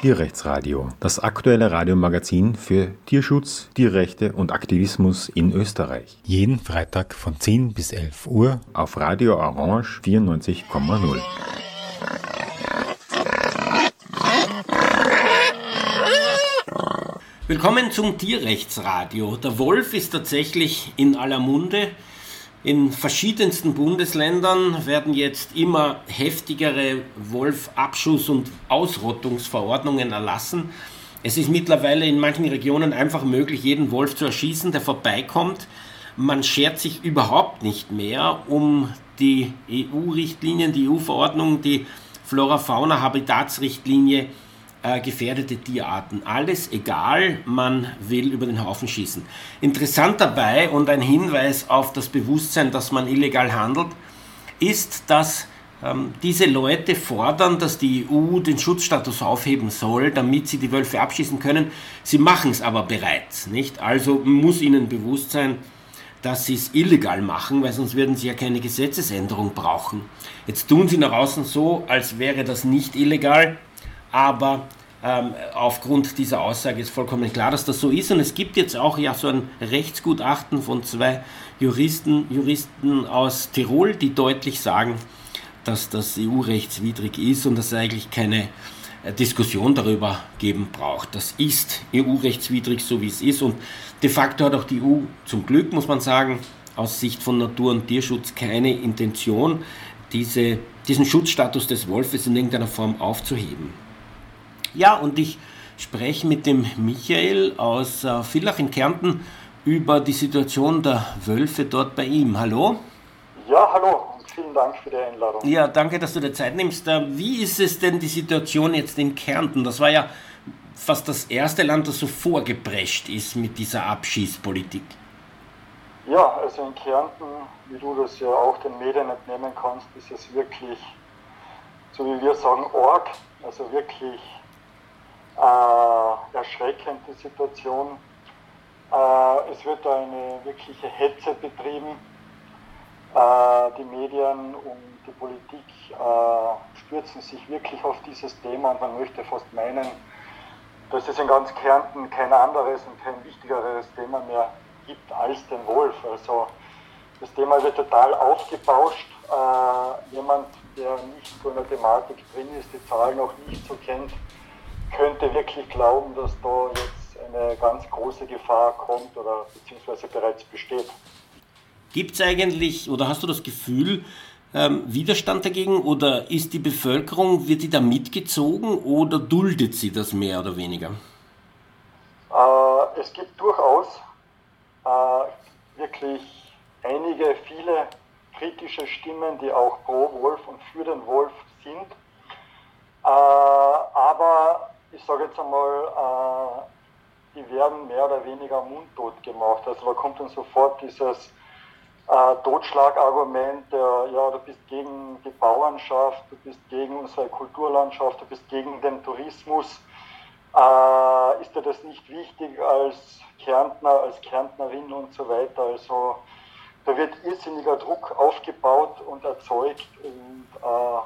Tierrechtsradio, das aktuelle Radiomagazin für Tierschutz, Tierrechte und Aktivismus in Österreich. Jeden Freitag von 10 bis 11 Uhr auf Radio Orange 94,0. Willkommen zum Tierrechtsradio. Der Wolf ist tatsächlich in aller Munde. In verschiedensten Bundesländern werden jetzt immer heftigere Wolfabschuss- und Ausrottungsverordnungen erlassen. Es ist mittlerweile in manchen Regionen einfach möglich, jeden Wolf zu erschießen, der vorbeikommt. Man schert sich überhaupt nicht mehr um die EU-Richtlinien, die EU-Verordnung, die Flora-Fauna-Habitatsrichtlinie äh, gefährdete Tierarten. Alles egal, man will über den Haufen schießen. Interessant dabei und ein Hinweis auf das Bewusstsein, dass man illegal handelt, ist, dass ähm, diese Leute fordern, dass die EU den Schutzstatus aufheben soll, damit sie die Wölfe abschießen können. Sie machen es aber bereits, nicht? Also muss ihnen bewusst sein, dass sie es illegal machen, weil sonst würden sie ja keine Gesetzesänderung brauchen. Jetzt tun sie nach außen so, als wäre das nicht illegal, aber ähm, aufgrund dieser Aussage ist vollkommen klar, dass das so ist. Und es gibt jetzt auch ja so ein Rechtsgutachten von zwei Juristen, Juristen aus Tirol, die deutlich sagen, dass das EU-rechtswidrig ist und dass es eigentlich keine äh, Diskussion darüber geben braucht. Das ist EU-rechtswidrig, so wie es ist. Und de facto hat auch die EU zum Glück, muss man sagen, aus Sicht von Natur- und Tierschutz keine Intention, diese, diesen Schutzstatus des Wolfes in irgendeiner Form aufzuheben. Ja, und ich spreche mit dem Michael aus äh, Villach in Kärnten über die Situation der Wölfe dort bei ihm. Hallo? Ja, hallo und vielen Dank für die Einladung. Ja, danke, dass du dir Zeit nimmst. Äh, wie ist es denn die Situation jetzt in Kärnten? Das war ja fast das erste Land, das so vorgeprescht ist mit dieser Abschießpolitik. Ja, also in Kärnten, wie du das ja auch den Medien entnehmen kannst, ist es wirklich, so wie wir sagen, Org, also wirklich äh, erschreckende Situation. Äh, es wird eine wirkliche Hetze betrieben. Äh, die Medien und die Politik äh, stürzen sich wirklich auf dieses Thema und man möchte fast meinen, dass es in ganz Kärnten kein anderes und kein wichtigeres Thema mehr gibt als den Wolf. Also das Thema wird total aufgebauscht. Äh, jemand, der nicht so in der Thematik drin ist, die Zahlen noch nicht so kennt, könnte wirklich glauben, dass da jetzt eine ganz große Gefahr kommt oder beziehungsweise bereits besteht. Gibt es eigentlich oder hast du das Gefühl, ähm, Widerstand dagegen oder ist die Bevölkerung, wird die da mitgezogen oder duldet sie das mehr oder weniger? Äh, es gibt durchaus äh, wirklich einige, viele kritische Stimmen, die auch pro Wolf und für den Wolf sind. Äh, aber ich sage jetzt einmal, äh, die werden mehr oder weniger mundtot gemacht. Also da kommt dann sofort dieses äh, Totschlagargument, äh, ja, du bist gegen die Bauernschaft, du bist gegen unsere Kulturlandschaft, du bist gegen den Tourismus. Äh, ist dir das nicht wichtig als Kärntner, als Kärntnerin und so weiter? Also da wird irrsinniger Druck aufgebaut und erzeugt und äh,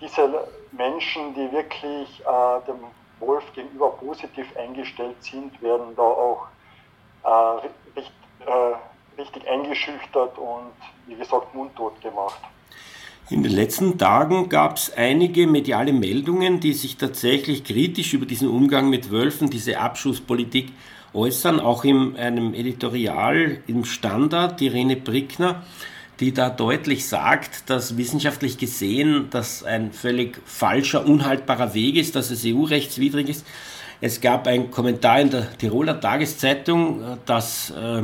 diese Menschen, die wirklich äh, dem Wolf gegenüber positiv eingestellt sind, werden da auch äh, richt, äh, richtig eingeschüchtert und wie gesagt mundtot gemacht. In den letzten Tagen gab es einige mediale Meldungen, die sich tatsächlich kritisch über diesen Umgang mit Wölfen, diese Abschusspolitik äußern, auch in einem Editorial im Standard, Irene Brickner die da deutlich sagt, dass wissenschaftlich gesehen das ein völlig falscher, unhaltbarer Weg ist, dass es EU-rechtswidrig ist. Es gab einen Kommentar in der Tiroler Tageszeitung, äh, dass äh,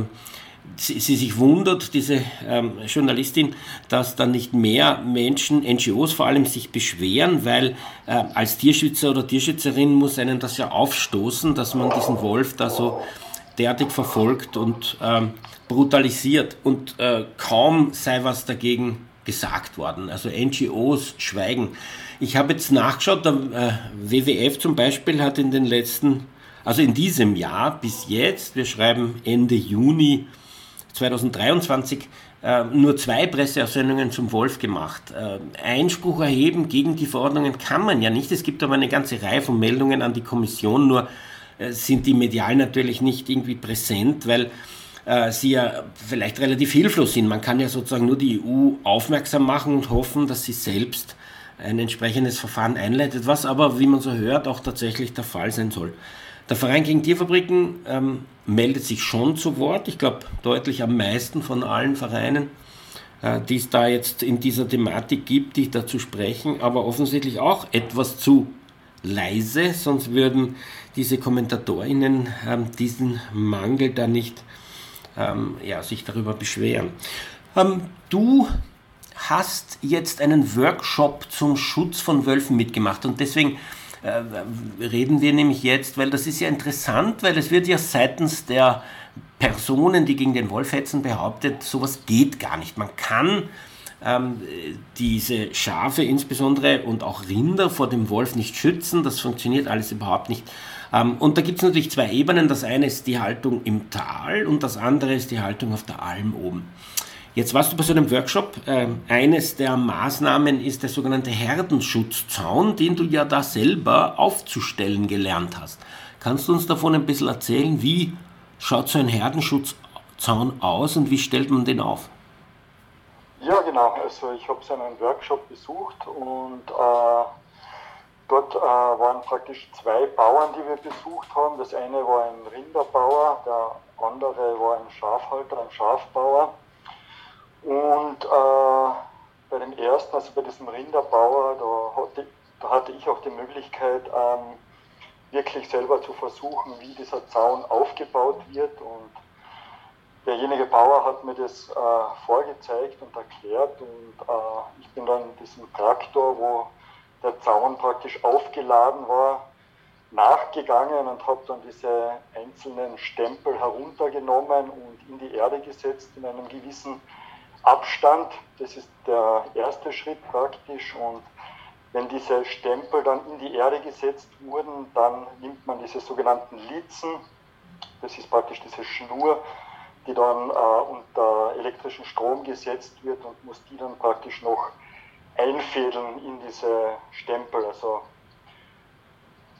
sie, sich wundert, diese ähm, Journalistin, dass dann nicht mehr Menschen, NGOs vor allem, sich beschweren, weil äh, als Tierschützer oder Tierschützerin muss einen das ja aufstoßen, dass man diesen Wolf da so derartig verfolgt und ähm, brutalisiert und äh, kaum sei was dagegen gesagt worden. Also NGOs schweigen. Ich habe jetzt nachgeschaut, der äh, WWF zum Beispiel hat in den letzten, also in diesem Jahr bis jetzt, wir schreiben Ende Juni 2023 äh, nur zwei Presseaussendungen zum Wolf gemacht. Äh, Einspruch erheben gegen die Verordnungen kann man ja nicht. Es gibt aber eine ganze Reihe von Meldungen an die Kommission, nur äh, sind die medial natürlich nicht irgendwie präsent, weil äh, sie ja vielleicht relativ hilflos sind. Man kann ja sozusagen nur die EU aufmerksam machen und hoffen, dass sie selbst ein entsprechendes Verfahren einleitet, was aber, wie man so hört, auch tatsächlich der Fall sein soll. Der Verein gegen Tierfabriken ähm, meldet sich schon zu Wort, ich glaube deutlich am meisten von allen Vereinen, äh, die es da jetzt in dieser Thematik gibt, die dazu sprechen, aber offensichtlich auch etwas zu leise, sonst würden diese KommentatorInnen ähm, diesen Mangel da nicht ähm, ja, sich darüber beschweren. Ähm, du hast jetzt einen Workshop zum Schutz von Wölfen mitgemacht und deswegen äh, reden wir nämlich jetzt, weil das ist ja interessant, weil es wird ja seitens der Personen, die gegen den Wolf hetzen, behauptet, sowas geht gar nicht. Man kann ähm, diese Schafe insbesondere und auch Rinder vor dem Wolf nicht schützen. Das funktioniert alles überhaupt nicht. Ähm, und da gibt es natürlich zwei Ebenen. Das eine ist die Haltung im Tal und das andere ist die Haltung auf der Alm oben. Jetzt warst du bei so einem Workshop. Ähm, eines der Maßnahmen ist der sogenannte Herdenschutzzaun, den du ja da selber aufzustellen gelernt hast. Kannst du uns davon ein bisschen erzählen, wie schaut so ein Herdenschutzzaun aus und wie stellt man den auf? Ja, genau. Also ich habe so einen Workshop besucht und äh, dort äh, waren praktisch zwei Bauern, die wir besucht haben. Das eine war ein Rinderbauer, der andere war ein Schafhalter, ein Schafbauer. Und äh, bei dem ersten, also bei diesem Rinderbauer, da hatte, da hatte ich auch die Möglichkeit, ähm, wirklich selber zu versuchen, wie dieser Zaun aufgebaut wird. Und derjenige Bauer hat mir das äh, vorgezeigt und erklärt. Und äh, ich bin dann in diesem Traktor, wo der Zaun praktisch aufgeladen war, nachgegangen und habe dann diese einzelnen Stempel heruntergenommen und in die Erde gesetzt in einem gewissen Abstand. Das ist der erste Schritt praktisch. Und wenn diese Stempel dann in die Erde gesetzt wurden, dann nimmt man diese sogenannten Litzen. Das ist praktisch diese Schnur, die dann äh, unter elektrischen Strom gesetzt wird und muss die dann praktisch noch einfädeln in diese Stempel, also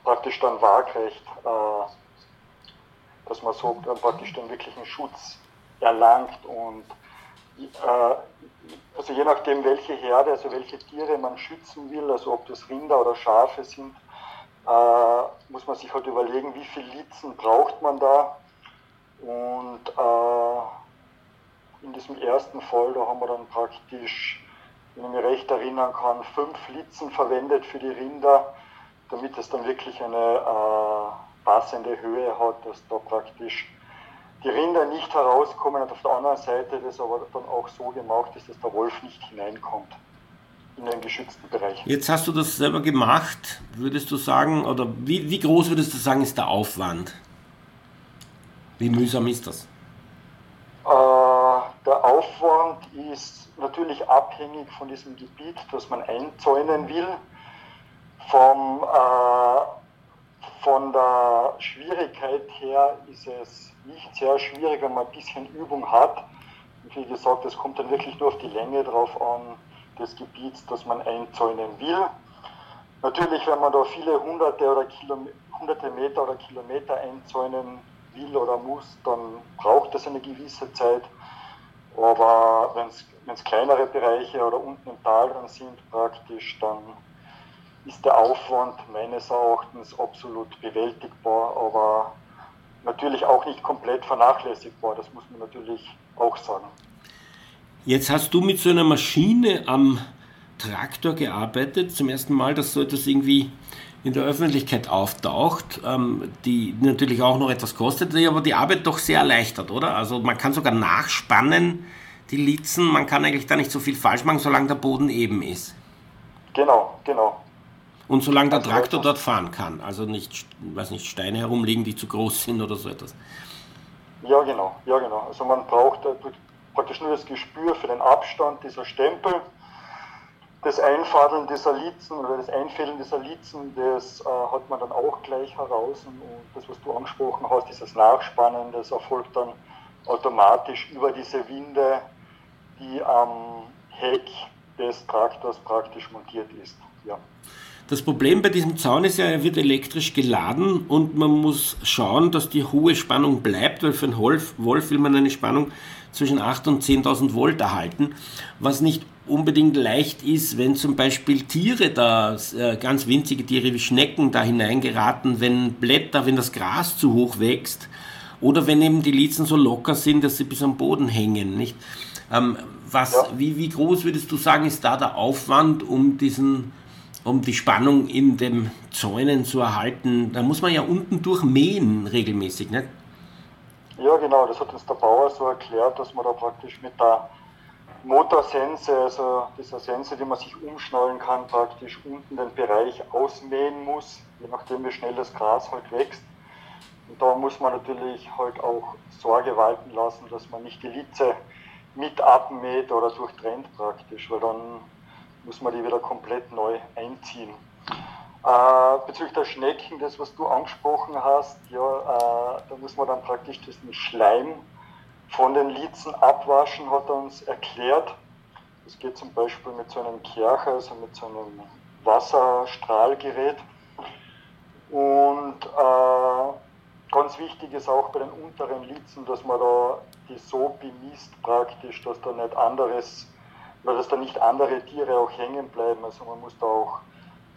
praktisch dann waagrecht, äh, dass man so dann praktisch den wirklichen Schutz erlangt und äh, also je nachdem, welche Herde, also welche Tiere man schützen will, also ob das Rinder oder Schafe sind, äh, muss man sich halt überlegen, wie viel Litzen braucht man da. Und äh, in diesem ersten Fall, da haben wir dann praktisch, wenn ich mich recht erinnern kann, fünf Litzen verwendet für die Rinder, damit es dann wirklich eine äh, passende Höhe hat, dass da praktisch die Rinder nicht herauskommen und auf der anderen Seite das aber dann auch so gemacht ist, dass der Wolf nicht hineinkommt in den geschützten Bereich. Jetzt hast du das selber gemacht, würdest du sagen, oder wie, wie groß würdest du sagen, ist der Aufwand? Wie mühsam ist das? Äh, der Aufwand ist natürlich abhängig von diesem Gebiet, das man einzäunen will, vom, äh, von der Schwierigkeit her ist es nicht sehr schwierig, wenn man ein bisschen Übung hat. Und wie gesagt, es kommt dann wirklich nur auf die Länge drauf an des Gebiets, das man einzäunen will. Natürlich, wenn man da viele hunderte oder hunderte Meter oder Kilometer einzäunen will oder muss, dann braucht das eine gewisse Zeit. Aber wenn es kleinere Bereiche oder unten im Tal dann sind praktisch, dann ist der Aufwand meines Erachtens absolut bewältigbar. Aber natürlich auch nicht komplett vernachlässigbar, das muss man natürlich auch sagen. Jetzt hast du mit so einer Maschine am Traktor gearbeitet, zum ersten Mal, dass so etwas irgendwie in der Öffentlichkeit auftaucht, ähm, die natürlich auch noch etwas kostet, die aber die Arbeit doch sehr erleichtert, oder? Also man kann sogar nachspannen, die Litzen, man kann eigentlich da nicht so viel falsch machen, solange der Boden eben ist. Genau, genau. Und solange der Traktor dort fahren kann, also nicht, weiß nicht, Steine herumliegen, die zu groß sind oder so etwas. Ja, genau, ja, genau. Also man braucht praktisch nur das Gespür für den Abstand dieser Stempel. Das Einfadeln dieser Litzen oder das Einfällen dieser Litzen, das äh, hat man dann auch gleich heraus. Und das, was du angesprochen hast, dieses Nachspannen, das erfolgt dann automatisch über diese Winde, die am Heck des Traktors praktisch montiert ist. Ja. Das Problem bei diesem Zaun ist ja, er wird elektrisch geladen und man muss schauen, dass die hohe Spannung bleibt, weil für einen Wolf, Wolf will man eine Spannung zwischen 8.000 und 10.000 Volt erhalten, was nicht unbedingt leicht ist, wenn zum Beispiel Tiere da, äh, ganz winzige Tiere wie Schnecken da hineingeraten, wenn Blätter, wenn das Gras zu hoch wächst oder wenn eben die Litzen so locker sind, dass sie bis am Boden hängen. Nicht? Ähm, was, ja. wie, wie groß würdest du sagen, ist da der Aufwand, um diesen um die Spannung in den Zäunen zu erhalten. Da muss man ja unten durchmähen regelmäßig, nicht? Ja, genau, das hat uns der Bauer so erklärt, dass man da praktisch mit der Motorsense, also dieser Sense, die man sich umschnallen kann, praktisch unten den Bereich ausmähen muss, je nachdem wie schnell das Gras halt wächst. Und da muss man natürlich halt auch Sorge walten lassen, dass man nicht die Litze mit abmäht oder durchtrennt praktisch, weil dann muss man die wieder komplett neu einziehen. Äh, bezüglich der Schnecken, das was du angesprochen hast, ja, äh, da muss man dann praktisch diesen Schleim von den Litzen abwaschen, hat er uns erklärt. Das geht zum Beispiel mit so einem Kercher, also mit so einem Wasserstrahlgerät. Und äh, ganz wichtig ist auch bei den unteren Litzen, dass man da die so bemisst praktisch, dass da nicht anderes weil dass da nicht andere Tiere auch hängen bleiben. Also man muss da auch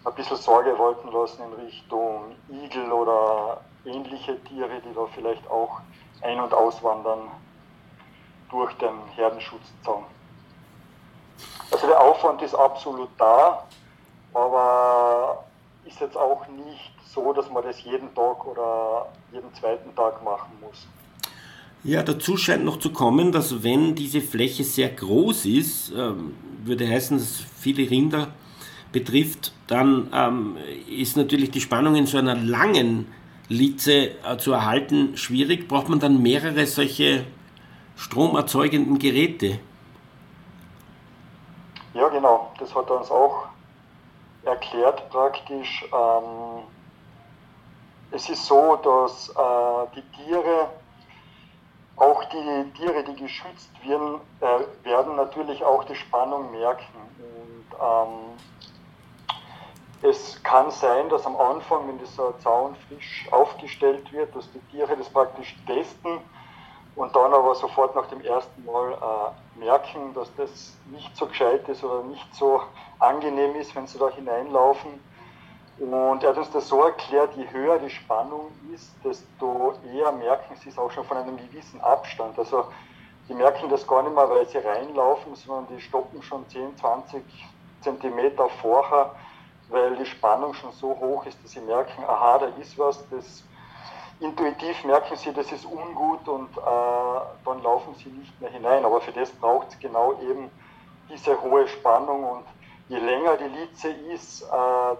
ein bisschen Sorge walten lassen in Richtung Igel oder ähnliche Tiere, die da vielleicht auch ein- und auswandern durch den Herdenschutzzaun. Also der Aufwand ist absolut da, aber ist jetzt auch nicht so, dass man das jeden Tag oder jeden zweiten Tag machen muss. Ja, dazu scheint noch zu kommen, dass wenn diese Fläche sehr groß ist, ähm, würde heißen, dass viele Rinder betrifft, dann ähm, ist natürlich die Spannung in so einer langen Litze äh, zu erhalten schwierig. Braucht man dann mehrere solche stromerzeugenden Geräte? Ja, genau. Das hat er uns auch erklärt praktisch. Ähm, es ist so, dass äh, die Tiere auch die Tiere, die geschützt werden, äh, werden natürlich auch die Spannung merken. Und ähm, es kann sein, dass am Anfang, wenn dieser Zaun frisch aufgestellt wird, dass die Tiere das praktisch testen und dann aber sofort nach dem ersten Mal äh, merken, dass das nicht so gescheit ist oder nicht so angenehm ist, wenn sie da hineinlaufen und er hat uns das so erklärt, je höher die Spannung ist, desto eher merken sie es auch schon von einem gewissen Abstand. Also die merken das gar nicht mehr, weil sie reinlaufen, sondern die stoppen schon 10, 20 Zentimeter vorher, weil die Spannung schon so hoch ist, dass sie merken, aha, da ist was, das intuitiv merken sie, das ist ungut und äh, dann laufen sie nicht mehr hinein. Aber für das braucht es genau eben diese hohe Spannung und je länger die Litze ist, äh,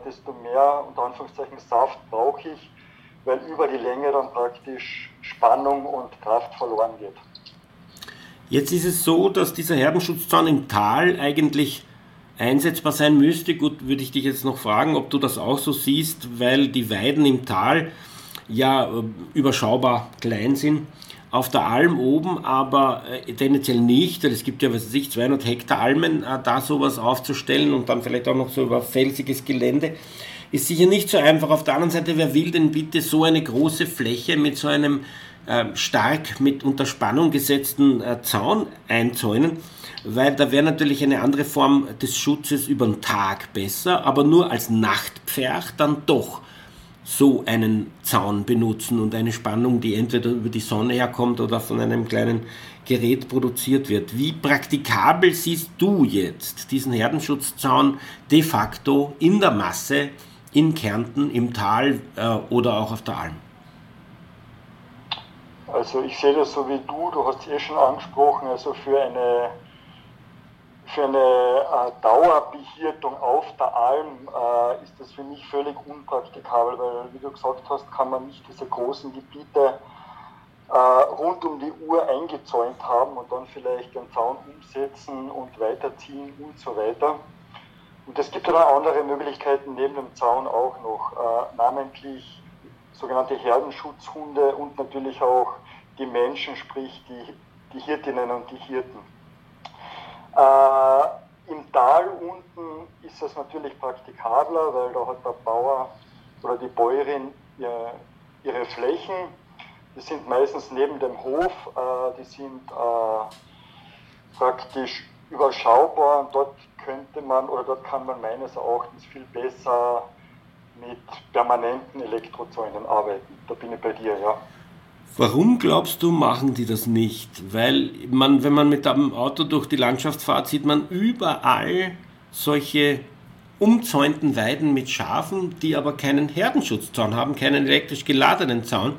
desto mehr unter Anführungszeichen Saft brauche ich, weil über die Länge dann praktisch Spannung und Kraft verloren geht. Jetzt ist es so, dass dieser Herdenschutzzaun im Tal eigentlich einsetzbar sein müsste. Gut, würde ich dich jetzt noch fragen, ob du das auch so siehst, weil die Weiden im Tal ja äh, überschaubar klein sind auf der Alm oben, aber äh, tendenziell nicht. Es gibt ja, was weiß ich, 200 Hektar Almen, äh, da sowas aufzustellen und dann vielleicht auch noch so über felsiges Gelände, ist sicher nicht so einfach. Auf der anderen Seite, wer will denn bitte so eine große Fläche mit so einem stark mit unter Spannung gesetzten Zaun einzäunen? Weil da wäre natürlich eine andere Form des Schutzes über den Tag besser, aber nur als Nachtpferch dann doch so einen Zaun benutzen und eine Spannung, die entweder über die Sonne herkommt oder von einem kleinen Gerät produziert wird. Wie praktikabel siehst du jetzt diesen Herdenschutzzaun de facto in der Masse in Kärnten, im Tal äh, oder auch auf der Alm? Also ich sehe das so wie du, du hast es eh schon angesprochen, also für eine für eine äh, Dauerbehirtung auf der Alm äh, ist das für mich völlig unpraktikabel, weil, wie du gesagt hast, kann man nicht diese großen Gebiete äh, rund um die Uhr eingezäunt haben und dann vielleicht den Zaun umsetzen und weiterziehen und so weiter. Und es gibt dann andere Möglichkeiten neben dem Zaun auch noch, äh, namentlich sogenannte Herdenschutzhunde und natürlich auch die Menschen, sprich die, die Hirtinnen und die Hirten. Äh, Im Tal unten ist es natürlich praktikabler, weil da hat der Bauer oder die Bäuerin ihre, ihre Flächen. Die sind meistens neben dem Hof, äh, die sind äh, praktisch überschaubar und dort könnte man oder dort kann man meines Erachtens viel besser mit permanenten Elektrozäunen arbeiten. Da bin ich bei dir, ja. Warum glaubst du, machen die das nicht? Weil man, wenn man mit dem Auto durch die Landschaft fährt, sieht man überall solche umzäunten Weiden mit Schafen, die aber keinen Herdenschutzzaun haben, keinen elektrisch geladenen Zaun.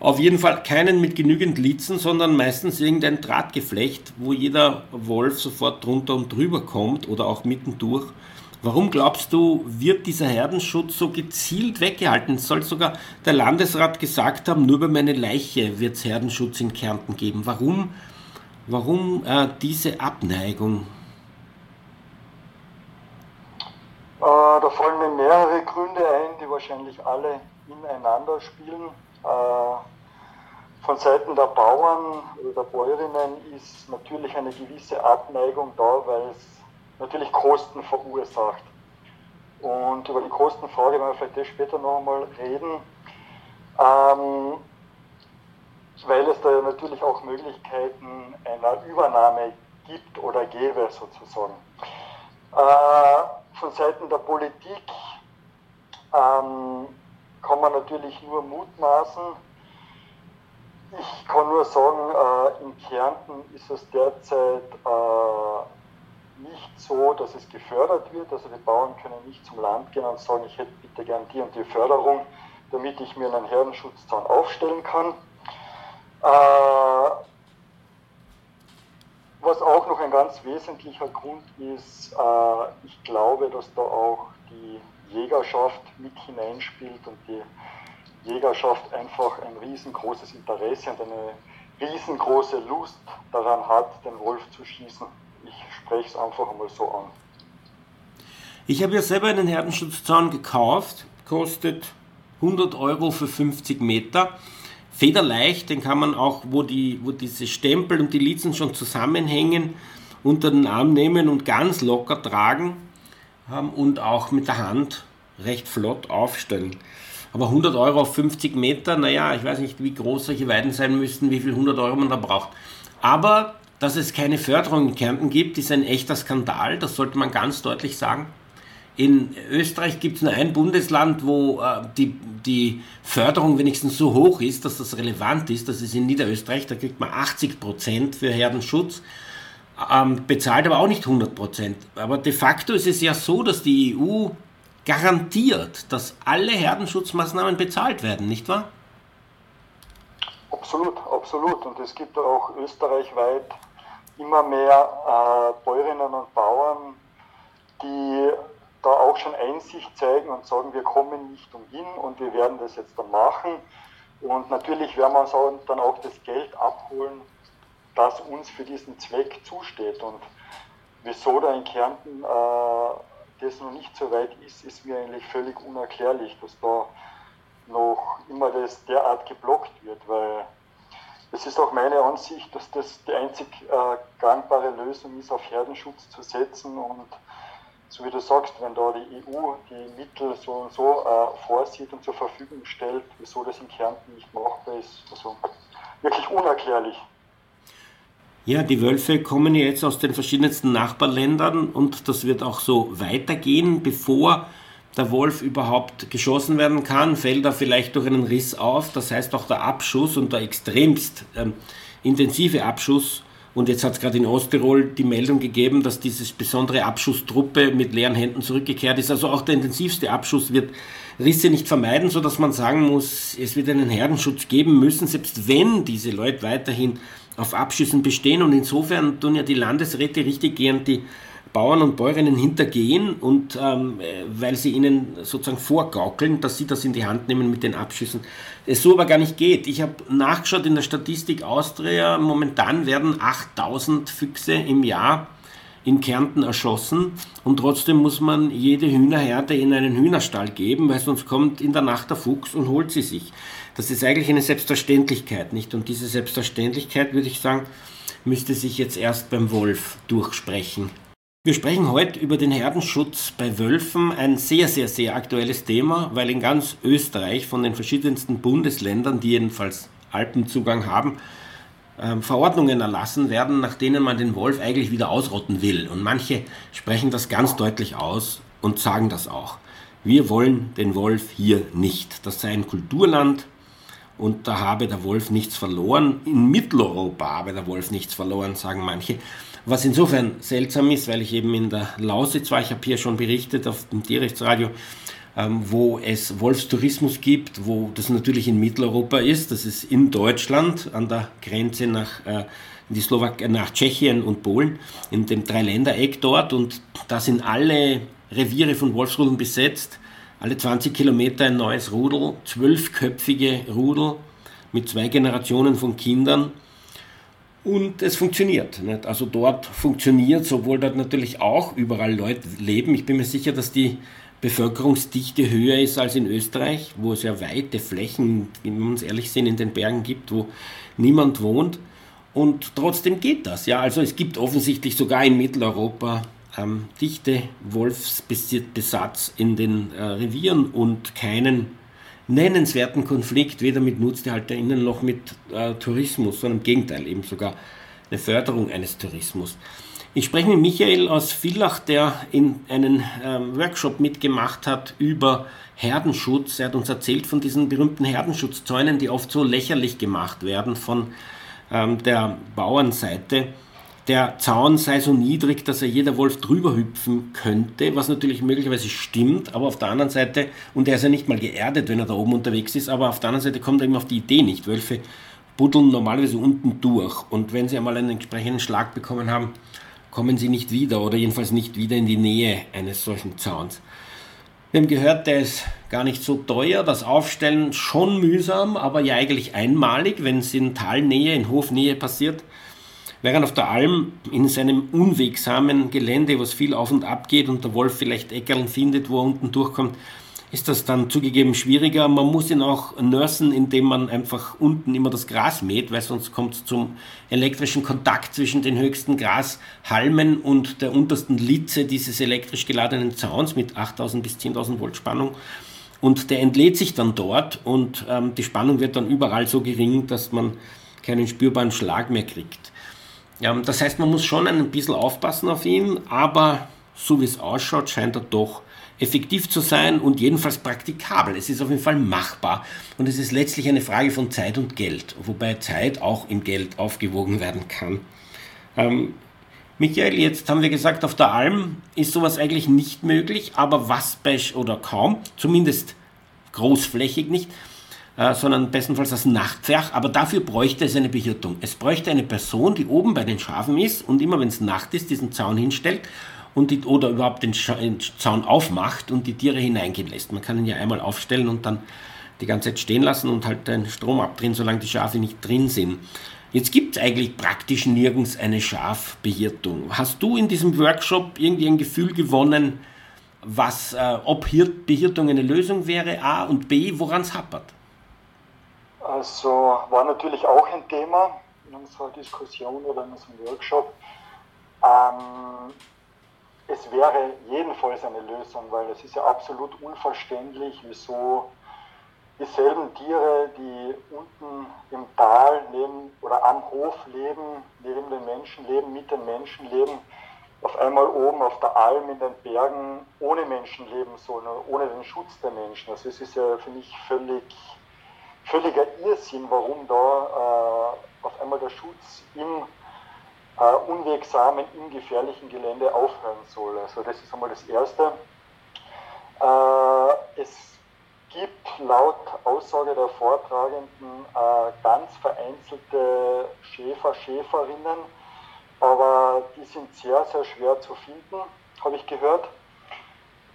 Auf jeden Fall keinen mit genügend Litzen, sondern meistens irgendein Drahtgeflecht, wo jeder Wolf sofort drunter und drüber kommt oder auch mittendurch. Warum glaubst du, wird dieser Herdenschutz so gezielt weggehalten? Soll sogar der Landesrat gesagt haben, nur über meine Leiche wird es Herdenschutz in Kärnten geben. Warum, warum äh, diese Abneigung? Äh, da fallen mir mehrere Gründe ein, die wahrscheinlich alle ineinander spielen. Äh, von Seiten der Bauern oder der Bäuerinnen ist natürlich eine gewisse Abneigung da, weil es natürlich Kosten verursacht. Und über die Kostenfrage werden wir vielleicht später noch einmal reden, ähm, weil es da natürlich auch Möglichkeiten einer Übernahme gibt oder gäbe sozusagen. Äh, von Seiten der Politik ähm, kann man natürlich nur mutmaßen. Ich kann nur sagen, äh, in Kärnten ist es derzeit äh, nicht so, dass es gefördert wird. Also die Bauern können nicht zum Land gehen und sagen, ich hätte bitte gern die und die Förderung, damit ich mir einen Herdenschutzzaun aufstellen kann. Äh, was auch noch ein ganz wesentlicher Grund ist, äh, ich glaube, dass da auch die Jägerschaft mit hineinspielt und die Jägerschaft einfach ein riesengroßes Interesse und eine riesengroße Lust daran hat, den Wolf zu schießen spreche es einfach einmal so an. Ich habe ja selber einen Herdenschutzzaun gekauft, kostet 100 Euro für 50 Meter. Federleicht, den kann man auch, wo, die, wo diese Stempel und die Litzen schon zusammenhängen, unter den Arm nehmen und ganz locker tragen ähm, und auch mit der Hand recht flott aufstellen. Aber 100 Euro auf 50 Meter, naja, ich weiß nicht, wie groß solche Weiden sein müssten, wie viel 100 Euro man da braucht. Aber dass es keine Förderung in Kärnten gibt, ist ein echter Skandal, das sollte man ganz deutlich sagen. In Österreich gibt es nur ein Bundesland, wo äh, die, die Förderung wenigstens so hoch ist, dass das relevant ist. Das ist in Niederösterreich, da kriegt man 80 Prozent für Herdenschutz, ähm, bezahlt aber auch nicht 100 Prozent. Aber de facto ist es ja so, dass die EU garantiert, dass alle Herdenschutzmaßnahmen bezahlt werden, nicht wahr? Absolut, absolut. Und es gibt auch österreichweit immer mehr äh, Bäuerinnen und Bauern, die da auch schon Einsicht zeigen und sagen, wir kommen nicht umhin und wir werden das jetzt dann machen. Und natürlich werden wir uns dann auch das Geld abholen, das uns für diesen Zweck zusteht. Und wieso da in Kärnten äh, das noch nicht so weit ist, ist mir eigentlich völlig unerklärlich, dass da noch immer das derart geblockt wird, weil es ist auch meine Ansicht, dass das die einzig äh, gangbare Lösung ist, auf Herdenschutz zu setzen und so wie du sagst, wenn da die EU die Mittel so und so äh, vorsieht und zur Verfügung stellt, wieso das in Kärnten nicht machbar ist, also wirklich unerklärlich. Ja, die Wölfe kommen jetzt aus den verschiedensten Nachbarländern und das wird auch so weitergehen, bevor der Wolf überhaupt geschossen werden kann, fällt er vielleicht durch einen Riss auf. Das heißt auch der Abschuss und der extremst ähm, intensive Abschuss. Und jetzt hat es gerade in Osttirol die Meldung gegeben, dass diese besondere Abschusstruppe mit leeren Händen zurückgekehrt ist. Also auch der intensivste Abschuss wird Risse nicht vermeiden, sodass man sagen muss, es wird einen Herdenschutz geben müssen, selbst wenn diese Leute weiterhin auf Abschüssen bestehen. Und insofern tun ja die Landesräte richtig gehend die Bauern und Bäuerinnen hintergehen und ähm, weil sie ihnen sozusagen vorgaukeln, dass sie das in die Hand nehmen mit den Abschüssen. Es so aber gar nicht geht. Ich habe nachgeschaut in der Statistik Austria, momentan werden 8000 Füchse im Jahr in Kärnten erschossen und trotzdem muss man jede Hühnerherde in einen Hühnerstall geben, weil sonst kommt in der Nacht der Fuchs und holt sie sich. Das ist eigentlich eine Selbstverständlichkeit, nicht? Und diese Selbstverständlichkeit, würde ich sagen, müsste sich jetzt erst beim Wolf durchsprechen. Wir sprechen heute über den Herdenschutz bei Wölfen, ein sehr, sehr, sehr aktuelles Thema, weil in ganz Österreich von den verschiedensten Bundesländern, die jedenfalls Alpenzugang haben, ähm, Verordnungen erlassen werden, nach denen man den Wolf eigentlich wieder ausrotten will. Und manche sprechen das ganz deutlich aus und sagen das auch. Wir wollen den Wolf hier nicht. Das sei ein Kulturland und da habe der Wolf nichts verloren. In Mitteleuropa habe der Wolf nichts verloren, sagen manche. Was insofern seltsam ist, weil ich eben in der Lausitz war, ich habe hier schon berichtet auf dem Tierrechtsradio, ähm, wo es Wolfstourismus gibt, wo das natürlich in Mitteleuropa ist, das ist in Deutschland an der Grenze nach, äh, die Slowak nach Tschechien und Polen, in dem Dreiländereck dort. Und da sind alle Reviere von Wolfsrudeln besetzt, alle 20 Kilometer ein neues Rudel, zwölfköpfige Rudel mit zwei Generationen von Kindern und es funktioniert. Nicht? Also dort funktioniert, obwohl dort natürlich auch überall Leute leben. Ich bin mir sicher, dass die Bevölkerungsdichte höher ist als in Österreich, wo es ja weite Flächen, wenn wir uns ehrlich sehen, in den Bergen gibt, wo niemand wohnt. Und trotzdem geht das. Ja, also es gibt offensichtlich sogar in Mitteleuropa ähm, dichte Wolfsbesatz in den äh, Revieren und keinen nennenswerten Konflikt, weder mit NutztierhalterInnen noch mit äh, Tourismus, sondern im Gegenteil, eben sogar eine Förderung eines Tourismus. Ich spreche mit Michael aus Villach, der in einen ähm, Workshop mitgemacht hat über Herdenschutz. Er hat uns erzählt von diesen berühmten Herdenschutzzäunen, die oft so lächerlich gemacht werden von ähm, der Bauernseite. Der Zaun sei so niedrig, dass er jeder Wolf drüber hüpfen könnte, was natürlich möglicherweise stimmt, aber auf der anderen Seite, und er ist ja nicht mal geerdet, wenn er da oben unterwegs ist, aber auf der anderen Seite kommt er eben auf die Idee nicht. Wölfe buddeln normalerweise unten durch und wenn sie einmal einen entsprechenden Schlag bekommen haben, kommen sie nicht wieder oder jedenfalls nicht wieder in die Nähe eines solchen Zauns. Wir haben gehört, der ist gar nicht so teuer, das Aufstellen schon mühsam, aber ja eigentlich einmalig, wenn es in Talnähe, in Hofnähe passiert. Während auf der Alm in seinem unwegsamen Gelände, wo es viel auf und ab geht und der Wolf vielleicht Eckerln findet, wo er unten durchkommt, ist das dann zugegeben schwieriger. Man muss ihn auch nursen, indem man einfach unten immer das Gras mäht, weil sonst kommt es zum elektrischen Kontakt zwischen den höchsten Grashalmen und der untersten Litze dieses elektrisch geladenen Zauns mit 8000 bis 10.000 Volt Spannung. Und der entlädt sich dann dort und ähm, die Spannung wird dann überall so gering, dass man keinen spürbaren Schlag mehr kriegt. Das heißt, man muss schon ein bisschen aufpassen auf ihn, aber so wie es ausschaut, scheint er doch effektiv zu sein und jedenfalls praktikabel. Es ist auf jeden Fall machbar und es ist letztlich eine Frage von Zeit und Geld, wobei Zeit auch in Geld aufgewogen werden kann. Ähm, Michael, jetzt haben wir gesagt, auf der Alm ist sowas eigentlich nicht möglich, aber was oder kaum, zumindest großflächig nicht, äh, sondern bestenfalls als Nachtpferd, aber dafür bräuchte es eine Behirtung. Es bräuchte eine Person, die oben bei den Schafen ist und immer wenn es Nacht ist, diesen Zaun hinstellt und die, oder überhaupt den Zaun aufmacht und die Tiere hineingehen lässt. Man kann ihn ja einmal aufstellen und dann die ganze Zeit stehen lassen und halt den Strom abdrehen, solange die Schafe nicht drin sind. Jetzt gibt es eigentlich praktisch nirgends eine Schafbehirtung. Hast du in diesem Workshop irgendwie ein Gefühl gewonnen, was, äh, ob Hirt Behirtung eine Lösung wäre, A und B, woran es hapert? Also war natürlich auch ein Thema in unserer Diskussion oder in unserem Workshop. Ähm, es wäre jedenfalls eine Lösung, weil es ist ja absolut unverständlich, wieso dieselben Tiere, die unten im Tal neben oder am Hof leben, neben den Menschen leben, mit den Menschen leben, auf einmal oben auf der Alm in den Bergen ohne Menschen leben sollen, ohne den Schutz der Menschen. Also es ist ja für mich völlig, völliger Irrsinn, warum da äh, auf einmal der Schutz im äh, unwegsamen, im gefährlichen Gelände aufhören soll. Also das ist einmal das Erste. Äh, es gibt laut Aussage der Vortragenden äh, ganz vereinzelte Schäfer, Schäferinnen, aber die sind sehr, sehr schwer zu finden, habe ich gehört.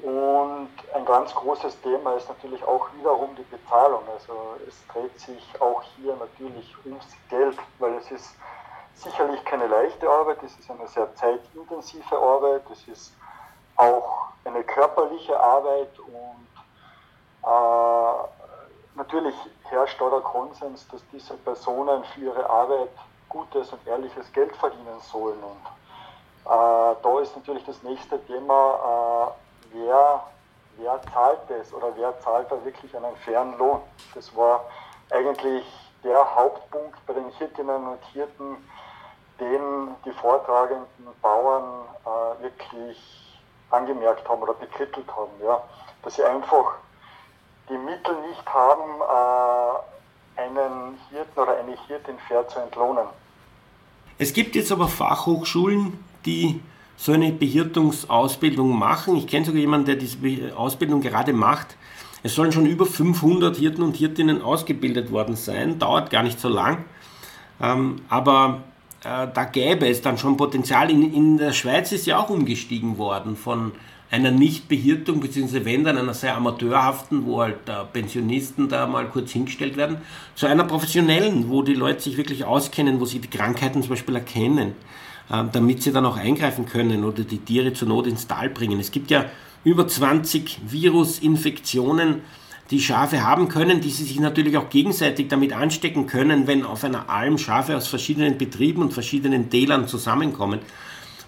Und ein ganz großes Thema ist natürlich auch wiederum die Bezahlung. Also es dreht sich auch hier natürlich ums Geld, weil es ist sicherlich keine leichte Arbeit, es ist eine sehr zeitintensive Arbeit, es ist auch eine körperliche Arbeit und äh, natürlich herrscht da der Konsens, dass diese Personen für ihre Arbeit gutes und ehrliches Geld verdienen sollen. Und äh, da ist natürlich das nächste Thema, äh, wer, wer zahlt das oder wer zahlt da wirklich einen fairen Lohn. Das war eigentlich der Hauptpunkt bei den Hirtinnen und Hirten, den die vortragenden Bauern äh, wirklich angemerkt haben oder bekrittelt haben. Ja? Dass sie einfach die Mittel nicht haben, äh, einen Hirten oder eine Hirtin fair zu entlohnen. Es gibt jetzt aber Fachhochschulen, die so eine Behirtungsausbildung machen. Ich kenne sogar jemanden, der diese Ausbildung gerade macht. Es sollen schon über 500 Hirten und Hirtinnen ausgebildet worden sein. Dauert gar nicht so lang. Ähm, aber äh, da gäbe es dann schon Potenzial. In, in der Schweiz ist ja auch umgestiegen worden von einer Nichtbehirtung, beziehungsweise wenn dann einer sehr amateurhaften, wo halt äh, Pensionisten da mal kurz hingestellt werden, zu einer professionellen, wo die Leute sich wirklich auskennen, wo sie die Krankheiten zum Beispiel erkennen, damit sie dann auch eingreifen können oder die Tiere zur Not ins Tal bringen. Es gibt ja über 20 Virusinfektionen, die Schafe haben können, die sie sich natürlich auch gegenseitig damit anstecken können, wenn auf einer Alm Schafe aus verschiedenen Betrieben und verschiedenen Tälern zusammenkommen.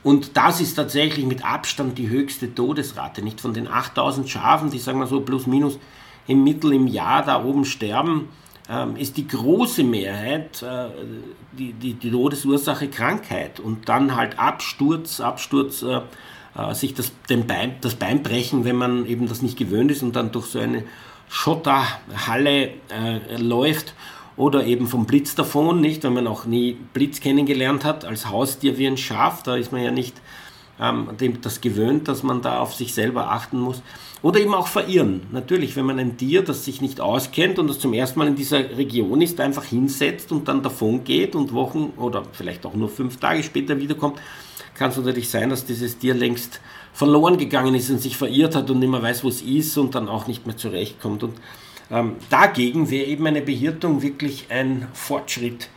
Und das ist tatsächlich mit Abstand die höchste Todesrate. Nicht von den 8000 Schafen, die sagen wir so plus minus im Mittel im Jahr da oben sterben, ähm, ist die große Mehrheit äh, die, die, die, Todesursache Krankheit. Und dann halt Absturz, Absturz, äh, äh, sich das, den Bein, das Bein brechen, wenn man eben das nicht gewöhnt ist und dann durch so eine Schotterhalle läuft oder eben vom Blitz davon, nicht, wenn man auch nie Blitz kennengelernt hat, als Haustier wie ein Schaf, da ist man ja nicht ähm, das gewöhnt, dass man da auf sich selber achten muss. Oder eben auch verirren. Natürlich, wenn man ein Tier, das sich nicht auskennt und das zum ersten Mal in dieser Region ist, einfach hinsetzt und dann davon geht und Wochen oder vielleicht auch nur fünf Tage später wiederkommt, kann es natürlich sein, dass dieses Tier längst verloren gegangen ist und sich verirrt hat und nicht mehr weiß, wo es ist und dann auch nicht mehr zurechtkommt. Und ähm, dagegen wäre eben eine Behirtung wirklich ein Fortschritt.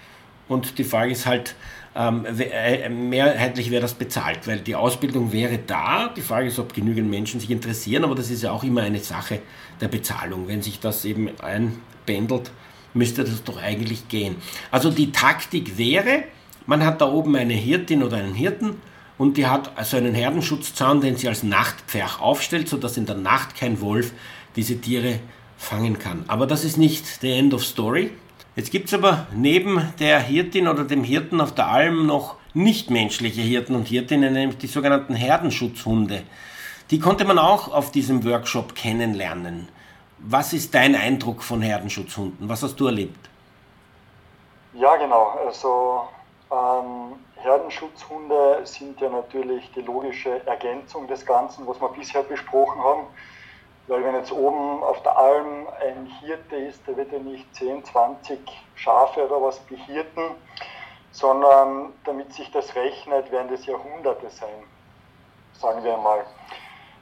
Und die Frage ist halt, ähm, äh, mehrheitlich wäre das bezahlt, weil die Ausbildung wäre da. Die Frage ist, ob genügend Menschen sich interessieren, aber das ist ja auch immer eine Sache der Bezahlung. Wenn sich das eben einpendelt, müsste das doch eigentlich gehen. Also die Taktik wäre, man hat da oben eine Hirtin oder einen Hirten und die hat also einen Herdenschutzzaun, den sie als Nachtpferch aufstellt, sodass in der Nacht kein Wolf diese Tiere fangen kann. Aber das ist nicht the end of story. Jetzt gibt es aber neben der Hirtin oder dem Hirten auf der Alm noch nichtmenschliche Hirten und Hirtinnen, nämlich die sogenannten Herdenschutzhunde. Die konnte man auch auf diesem Workshop kennenlernen. Was ist dein Eindruck von Herdenschutzhunden? Was hast du erlebt? Ja, genau. Also ähm, Herdenschutzhunde sind ja natürlich die logische Ergänzung des Ganzen, was wir bisher besprochen haben. Weil wenn jetzt oben auf der Alm ein Hirte ist, der wird ja nicht 10, 20 Schafe oder was behirten, sondern damit sich das rechnet, werden das Jahrhunderte sein, sagen wir mal.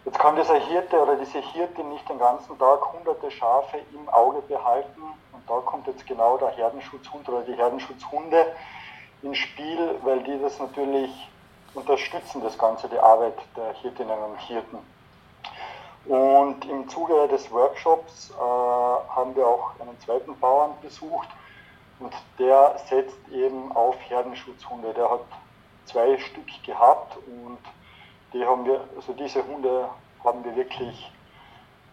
Jetzt kann dieser Hirte oder diese Hirte nicht den ganzen Tag hunderte Schafe im Auge behalten und da kommt jetzt genau der Herdenschutzhund oder die Herdenschutzhunde ins Spiel, weil die das natürlich unterstützen, das Ganze, die Arbeit der Hirtinnen und Hirten. Und im Zuge des Workshops äh, haben wir auch einen zweiten Bauern besucht und der setzt eben auf Herdenschutzhunde. Der hat zwei Stück gehabt und die haben wir, also diese Hunde haben wir wirklich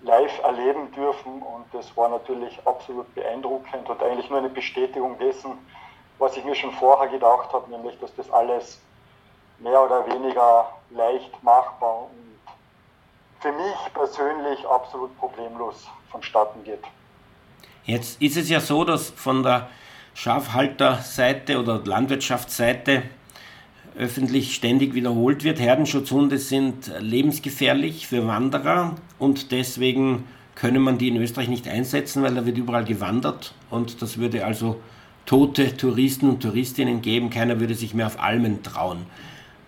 live erleben dürfen und das war natürlich absolut beeindruckend und eigentlich nur eine Bestätigung dessen, was ich mir schon vorher gedacht habe, nämlich dass das alles mehr oder weniger leicht machbar und für mich persönlich absolut problemlos vonstatten geht. Jetzt ist es ja so, dass von der Schafhalterseite oder Landwirtschaftsseite öffentlich ständig wiederholt wird, Herdenschutzhunde sind lebensgefährlich für Wanderer und deswegen könne man die in Österreich nicht einsetzen, weil da wird überall gewandert und das würde also tote Touristen und Touristinnen geben. Keiner würde sich mehr auf Almen trauen.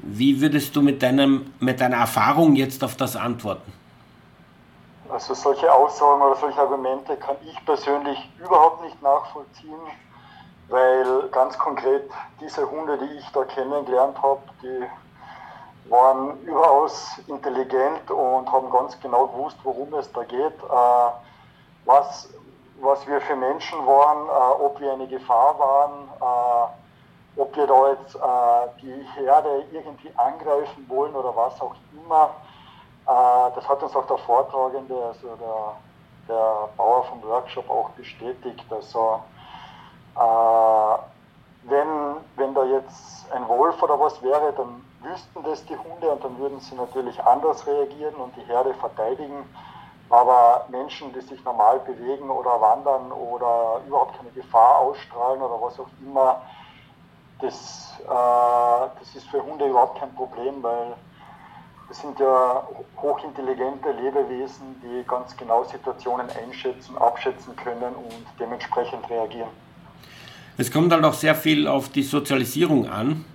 Wie würdest du mit, deinem, mit deiner Erfahrung jetzt auf das antworten? Also solche Aussagen oder solche Argumente kann ich persönlich überhaupt nicht nachvollziehen, weil ganz konkret diese Hunde, die ich da kennengelernt habe, die waren überaus intelligent und haben ganz genau gewusst, worum es da geht, äh, was, was wir für Menschen waren, äh, ob wir eine Gefahr waren, äh, ob wir da jetzt die Herde irgendwie angreifen wollen oder was auch immer. das hat uns auch der Vortragende, also der, der Bauer vom Workshop auch bestätigt. Also wenn, wenn da jetzt ein Wolf oder was wäre, dann wüssten das die Hunde und dann würden sie natürlich anders reagieren und die Herde verteidigen. Aber Menschen, die sich normal bewegen oder wandern oder überhaupt keine Gefahr ausstrahlen oder was auch immer, das, äh, das ist für Hunde überhaupt kein Problem, weil das sind ja hochintelligente Lebewesen, die ganz genau Situationen einschätzen, abschätzen können und dementsprechend reagieren. Es kommt halt auch sehr viel auf die Sozialisierung an.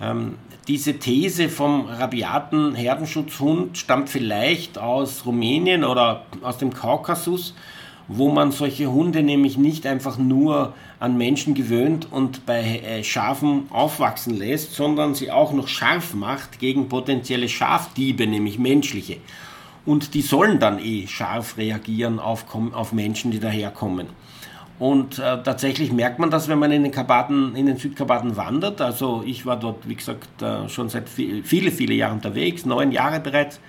Ähm, diese These vom rabiaten Herdenschutzhund stammt vielleicht aus Rumänien oder aus dem Kaukasus, wo man solche Hunde nämlich nicht einfach nur an Menschen gewöhnt und bei äh, Schafen aufwachsen lässt, sondern sie auch noch scharf macht gegen potenzielle Schafdiebe, nämlich menschliche. Und die sollen dann eh scharf reagieren auf, auf Menschen, die daherkommen. Und äh, tatsächlich merkt man das, wenn man in den Karpaten, in den Südkarpaten wandert. Also ich war dort, wie gesagt, äh, schon seit viel, viele, viele Jahren unterwegs, neun Jahre bereits,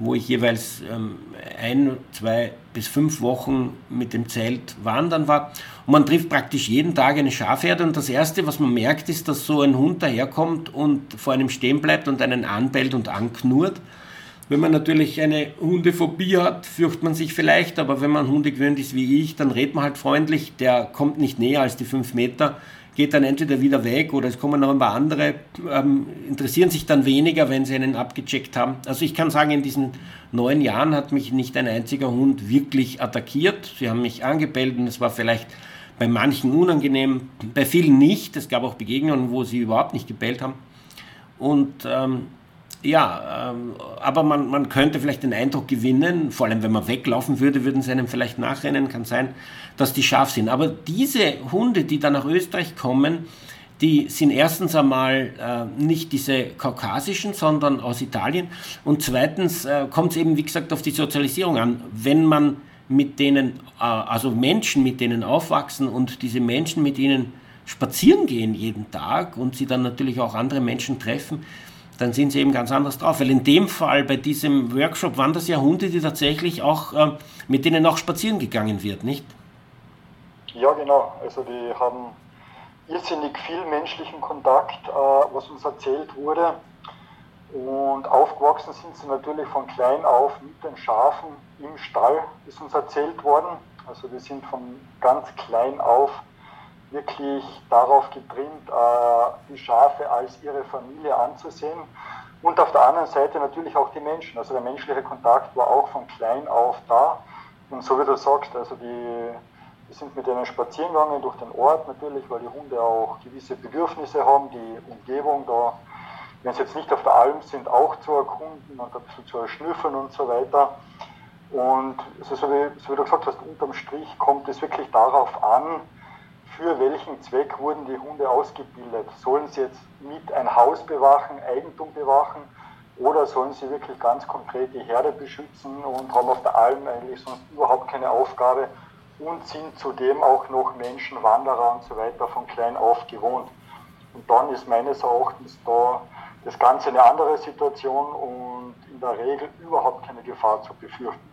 wo ich jeweils ähm, ein, zwei bis fünf Wochen mit dem Zelt wandern war. Und man trifft praktisch jeden Tag eine Schafherde. Und das Erste, was man merkt, ist, dass so ein Hund daherkommt und vor einem stehen bleibt und einen anbellt und anknurrt. Wenn man natürlich eine Hundephobie hat, fürchtet man sich vielleicht, aber wenn man Hunde gewöhnt ist wie ich, dann redet man halt freundlich, der kommt nicht näher als die fünf Meter, geht dann entweder wieder weg oder es kommen noch ein paar andere, ähm, interessieren sich dann weniger, wenn sie einen abgecheckt haben. Also ich kann sagen, in diesen neun Jahren hat mich nicht ein einziger Hund wirklich attackiert. Sie haben mich angebellt und es war vielleicht bei manchen unangenehm, bei vielen nicht. Es gab auch Begegnungen, wo sie überhaupt nicht gebellt haben. Und ähm, ja, ähm, aber man, man könnte vielleicht den Eindruck gewinnen, vor allem wenn man weglaufen würde, würden sie einem vielleicht nachrennen, kann sein, dass die scharf sind. Aber diese Hunde, die dann nach Österreich kommen, die sind erstens einmal äh, nicht diese kaukasischen, sondern aus Italien. Und zweitens äh, kommt es eben, wie gesagt, auf die Sozialisierung an. Wenn man mit denen, äh, also Menschen mit denen aufwachsen und diese Menschen mit ihnen spazieren gehen jeden Tag und sie dann natürlich auch andere Menschen treffen, dann sind sie eben ganz anders drauf. Weil in dem Fall, bei diesem Workshop, waren das ja Hunde, die tatsächlich auch, äh, mit denen auch spazieren gegangen wird, nicht? Ja, genau. Also die haben irrsinnig viel menschlichen Kontakt, äh, was uns erzählt wurde. Und aufgewachsen sind sie natürlich von klein auf mit den Schafen im Stall, ist uns erzählt worden. Also die sind von ganz klein auf wirklich darauf getrimmt, äh, die Schafe als ihre Familie anzusehen. Und auf der anderen Seite natürlich auch die Menschen. Also der menschliche Kontakt war auch von klein auf da. Und so wie du sagst, also die, die sind mit denen spazieren gegangen durch den Ort natürlich, weil die Hunde auch gewisse Bedürfnisse haben, die Umgebung da, wenn sie jetzt nicht auf der Alm sind, auch zu erkunden und ein bisschen zu erschnüffeln und so weiter. Und also so, wie, so wie du gesagt hast, unterm Strich kommt es wirklich darauf an, für welchen Zweck wurden die Hunde ausgebildet? Sollen sie jetzt mit ein Haus bewachen, Eigentum bewachen oder sollen sie wirklich ganz konkret die Herde beschützen und haben auf der Alm eigentlich sonst überhaupt keine Aufgabe und sind zudem auch noch Menschen, Wanderer und so weiter von klein auf gewohnt. Und dann ist meines Erachtens da das Ganze eine andere Situation und in der Regel überhaupt keine Gefahr zu befürchten.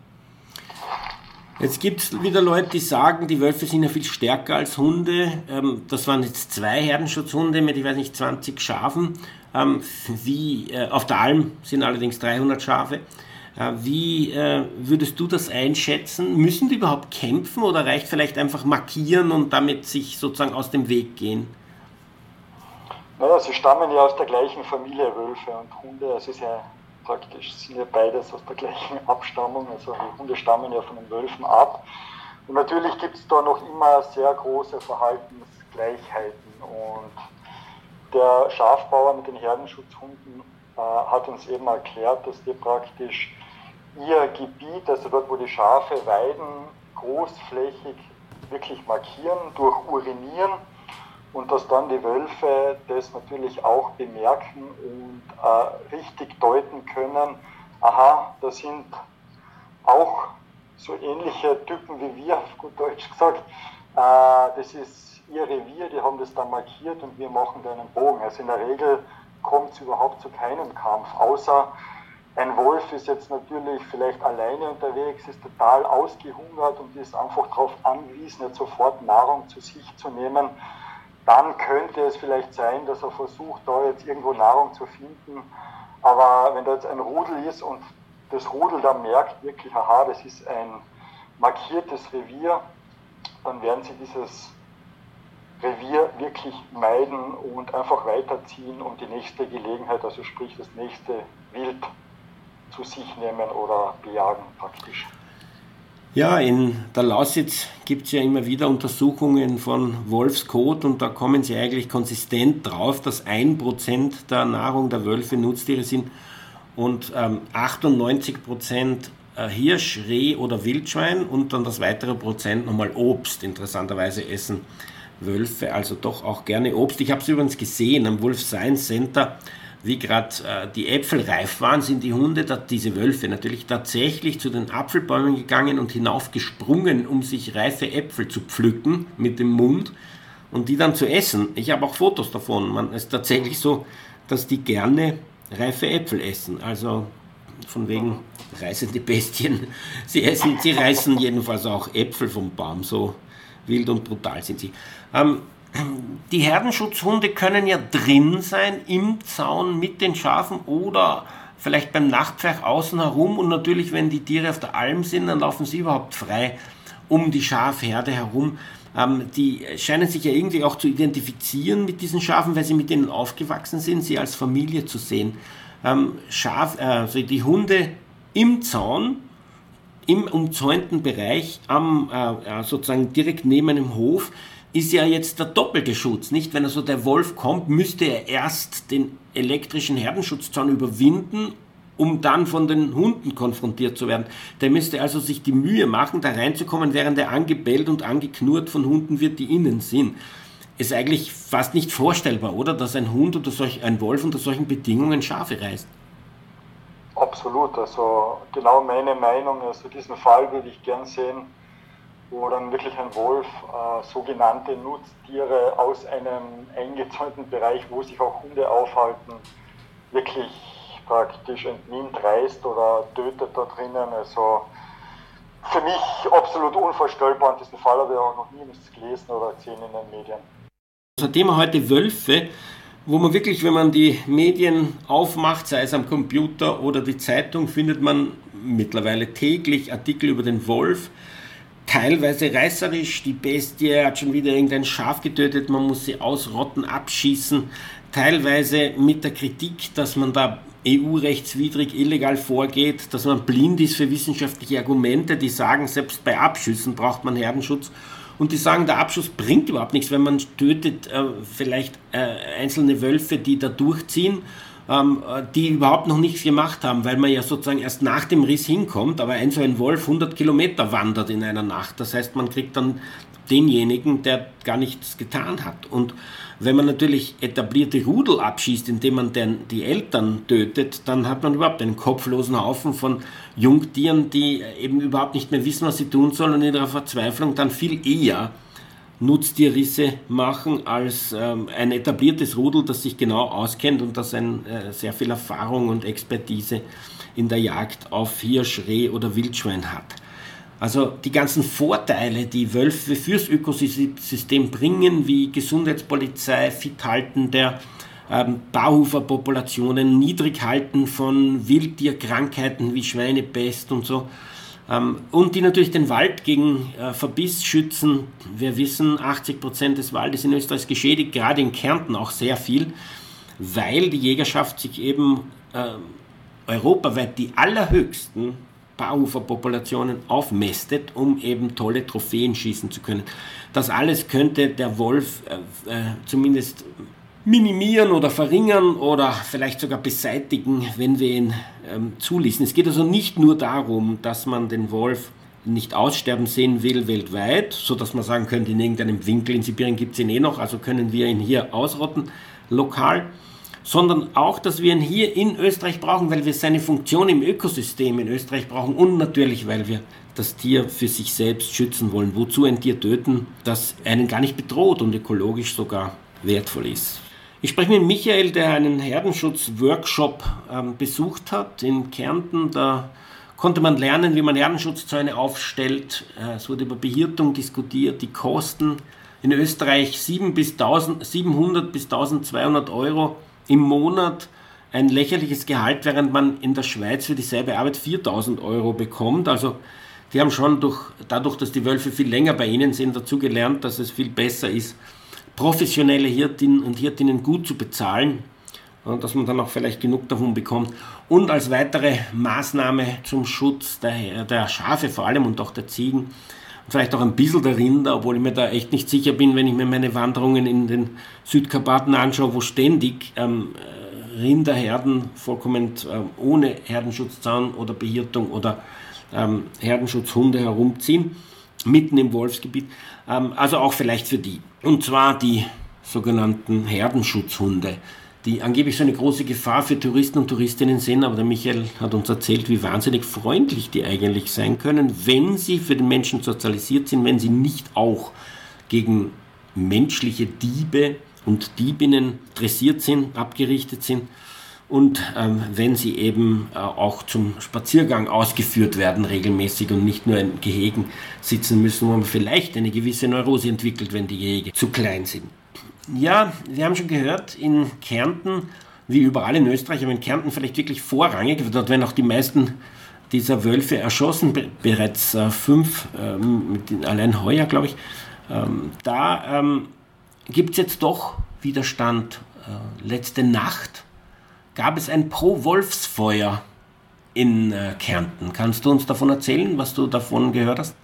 Jetzt gibt es wieder Leute, die sagen, die Wölfe sind ja viel stärker als Hunde. Ähm, das waren jetzt zwei Herdenschutzhunde mit, ich weiß nicht, 20 Schafen. Ähm, wie, äh, auf der Alm sind allerdings 300 Schafe. Äh, wie äh, würdest du das einschätzen? Müssen die überhaupt kämpfen oder reicht vielleicht einfach markieren und damit sich sozusagen aus dem Weg gehen? Naja, sie stammen ja aus der gleichen Familie, Wölfe und Hunde. Es ist ja praktisch sind ja beides aus der gleichen Abstammung, also die Hunde stammen ja von den Wölfen ab. Und natürlich gibt es da noch immer sehr große Verhaltensgleichheiten. Und der Schafbauer mit den Herdenschutzhunden äh, hat uns eben erklärt, dass die praktisch ihr Gebiet, also dort, wo die Schafe weiden, großflächig wirklich markieren durch Urinieren und dass dann die Wölfe das natürlich auch bemerken und äh, richtig deuten können, aha, das sind auch so ähnliche Typen wie wir, auf gut Deutsch gesagt, äh, das ist ihr Revier, die haben das dann markiert und wir machen da einen Bogen. Also in der Regel kommt es überhaupt zu keinem Kampf, außer ein Wolf ist jetzt natürlich vielleicht alleine unterwegs, ist total ausgehungert und ist einfach darauf angewiesen, jetzt sofort Nahrung zu sich zu nehmen. Dann könnte es vielleicht sein, dass er versucht, da jetzt irgendwo Nahrung zu finden. Aber wenn da jetzt ein Rudel ist und das Rudel dann merkt wirklich, aha, das ist ein markiertes Revier, dann werden sie dieses Revier wirklich meiden und einfach weiterziehen und die nächste Gelegenheit, also sprich das nächste Wild zu sich nehmen oder bejagen praktisch. Ja, in der Lausitz gibt es ja immer wieder Untersuchungen von Wolfskot und da kommen sie eigentlich konsistent drauf, dass ein Prozent der Nahrung der Wölfe Nutztiere sind und ähm, 98 Prozent äh, Hirsch, Reh oder Wildschwein und dann das weitere Prozent nochmal Obst. Interessanterweise essen Wölfe also doch auch gerne Obst. Ich habe es übrigens gesehen am Wolf Science Center wie gerade äh, die Äpfel reif waren, sind die Hunde, diese Wölfe natürlich tatsächlich zu den Apfelbäumen gegangen und hinaufgesprungen, um sich reife Äpfel zu pflücken mit dem Mund und die dann zu essen. Ich habe auch Fotos davon. Man ist tatsächlich so, dass die gerne reife Äpfel essen. Also von wegen reißende Bestien. Sie essen, sie reißen jedenfalls auch Äpfel vom Baum. So wild und brutal sind sie. Ähm, die Herdenschutzhunde können ja drin sein im Zaun mit den Schafen oder vielleicht beim Nachtpfeich außen herum und natürlich, wenn die Tiere auf der Alm sind, dann laufen sie überhaupt frei um die Schafherde herum. Ähm, die scheinen sich ja irgendwie auch zu identifizieren mit diesen Schafen, weil sie mit ihnen aufgewachsen sind, sie als Familie zu sehen. Ähm, Schaf, äh, also die Hunde im Zaun, im umzäunten Bereich, am, äh, sozusagen direkt neben einem Hof, ist ja jetzt der doppelte Schutz. Nicht, wenn also der Wolf kommt, müsste er erst den elektrischen Herdenschutzzaun überwinden, um dann von den Hunden konfrontiert zu werden. Der müsste also sich die Mühe machen, da reinzukommen, während er angebellt und angeknurrt von Hunden wird, die innen sind. Ist eigentlich fast nicht vorstellbar, oder? Dass ein Hund oder solch, ein Wolf unter solchen Bedingungen Schafe reißt. Absolut, also genau meine Meinung. Also diesen Fall würde ich gern sehen wo dann wirklich ein Wolf äh, sogenannte Nutztiere aus einem eingezäunten Bereich, wo sich auch Hunde aufhalten, wirklich praktisch entnimmt, reißt oder tötet da drinnen. Also für mich absolut unvorstellbar und diesen Fall habe ich auch noch nie gelesen oder gesehen in den Medien. Unser Thema heute Wölfe, wo man wirklich, wenn man die Medien aufmacht, sei es am Computer oder die Zeitung, findet man mittlerweile täglich Artikel über den Wolf teilweise reißerisch. Die Bestie hat schon wieder irgendein Schaf getötet, man muss sie ausrotten, abschießen. Teilweise mit der Kritik, dass man da EU-rechtswidrig illegal vorgeht, dass man blind ist für wissenschaftliche Argumente, die sagen, selbst bei Abschüssen braucht man Herdenschutz. Und die sagen, der Abschuss bringt überhaupt nichts, wenn man tötet äh, vielleicht äh, einzelne Wölfe, die da durchziehen ähm, die überhaupt noch nichts gemacht haben, weil man ja sozusagen erst nach dem Riss hinkommt, aber ein so ein Wolf 100 Kilometer wandert in einer Nacht. Das heißt, man kriegt dann denjenigen, der gar nichts getan hat. Und wenn man natürlich etablierte Rudel abschießt, indem man den, die Eltern tötet, dann hat man überhaupt einen kopflosen Haufen von Jungtieren, die eben überhaupt nicht mehr wissen, was sie tun sollen und in ihrer Verzweiflung dann viel eher Nutztierrisse machen als ähm, ein etabliertes Rudel, das sich genau auskennt und das ein, äh, sehr viel Erfahrung und Expertise in der Jagd auf Hirsch, Reh oder Wildschwein hat. Also die ganzen Vorteile, die Wölfe fürs Ökosystem bringen, wie Gesundheitspolizei, Fithalten der ähm, Bauhuferpopulationen, Niedrighalten von Wildtierkrankheiten wie Schweinepest und so, und die natürlich den Wald gegen äh, Verbiss schützen. Wir wissen, 80 Prozent des Waldes in Österreich ist geschädigt, gerade in Kärnten auch sehr viel, weil die Jägerschaft sich eben äh, europaweit die allerhöchsten Bauuferpopulationen aufmästet, um eben tolle Trophäen schießen zu können. Das alles könnte der Wolf äh, äh zumindest minimieren oder verringern oder vielleicht sogar beseitigen, wenn wir ihn ähm, zuließen. Es geht also nicht nur darum, dass man den Wolf nicht aussterben sehen will weltweit, sodass man sagen könnte, in irgendeinem Winkel in Sibirien gibt es ihn eh noch, also können wir ihn hier ausrotten, lokal, sondern auch, dass wir ihn hier in Österreich brauchen, weil wir seine Funktion im Ökosystem in Österreich brauchen und natürlich, weil wir das Tier für sich selbst schützen wollen. Wozu ein Tier töten, das einen gar nicht bedroht und ökologisch sogar wertvoll ist. Ich spreche mit Michael, der einen Herdenschutz-Workshop ähm, besucht hat in Kärnten. Da konnte man lernen, wie man Herdenschutzzäune aufstellt. Äh, es wurde über Behirtung diskutiert, die Kosten. In Österreich 7 bis 1000, 700 bis 1200 Euro im Monat. Ein lächerliches Gehalt, während man in der Schweiz für dieselbe Arbeit 4000 Euro bekommt. Also die haben schon durch, dadurch, dass die Wölfe viel länger bei ihnen sind, dazu gelernt, dass es viel besser ist, professionelle Hirtinnen und Hirtinnen gut zu bezahlen und dass man dann auch vielleicht genug davon bekommt. Und als weitere Maßnahme zum Schutz der, der Schafe vor allem und auch der Ziegen und vielleicht auch ein bisschen der Rinder, obwohl ich mir da echt nicht sicher bin, wenn ich mir meine Wanderungen in den Südkarpaten anschaue, wo ständig ähm, Rinderherden vollkommen äh, ohne Herdenschutzzaun oder Behirtung oder ähm, Herdenschutzhunde herumziehen, mitten im Wolfsgebiet. Ähm, also auch vielleicht für die. Und zwar die sogenannten Herdenschutzhunde, die angeblich so eine große Gefahr für Touristen und Touristinnen sind. Aber der Michael hat uns erzählt, wie wahnsinnig freundlich die eigentlich sein können, wenn sie für den Menschen sozialisiert sind, wenn sie nicht auch gegen menschliche Diebe und Diebinnen dressiert sind, abgerichtet sind und ähm, wenn sie eben äh, auch zum Spaziergang ausgeführt werden regelmäßig und nicht nur in Gehegen sitzen müssen, wo man vielleicht eine gewisse Neurose entwickelt, wenn die Gehege zu klein sind. Ja, wir haben schon gehört, in Kärnten, wie überall in Österreich, aber in Kärnten vielleicht wirklich vorrangig, dort werden auch die meisten dieser Wölfe erschossen, bereits äh, fünf, ähm, allein heuer, glaube ich. Ähm, da ähm, gibt es jetzt doch Widerstand. Äh, letzte Nacht gab es ein Pro-Wolfsfeuer in äh, Kärnten. Kannst du uns davon erzählen, was du davon gehört hast?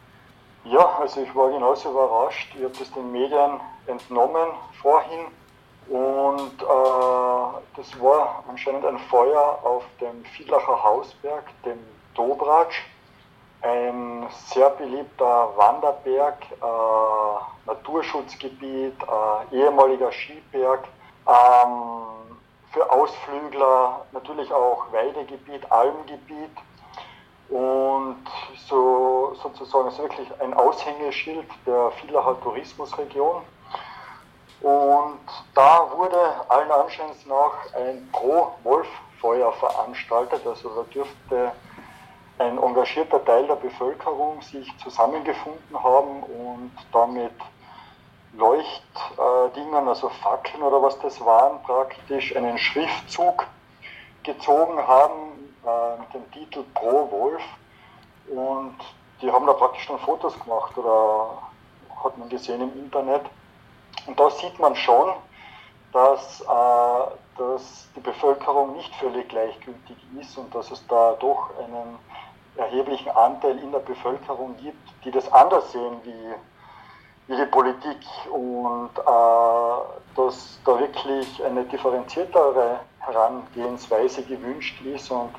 Ja, also ich war genauso überrascht. Ich habe das den Medien entnommen vorhin und äh, das war anscheinend ein Feuer auf dem Vielacher Hausberg, dem Dobratsch, ein sehr beliebter Wanderberg, äh, Naturschutzgebiet, äh, ehemaliger Skiberg. Ähm, für Ausflügler natürlich auch Weidegebiet, Almgebiet und so sozusagen ist wirklich ein Aushängeschild der Villacher Tourismusregion. Und da wurde allen Anscheins nach ein Pro-Wolf-Feuer veranstaltet. Also da dürfte ein engagierter Teil der Bevölkerung sich zusammengefunden haben und damit Leuchtdingern, also Fackeln oder was das waren, praktisch einen Schriftzug gezogen haben äh, mit dem Titel Pro Wolf. Und die haben da praktisch schon Fotos gemacht oder hat man gesehen im Internet. Und da sieht man schon, dass, äh, dass die Bevölkerung nicht völlig gleichgültig ist und dass es da doch einen erheblichen Anteil in der Bevölkerung gibt, die das anders sehen wie die Politik und äh, dass da wirklich eine differenziertere Herangehensweise gewünscht ist und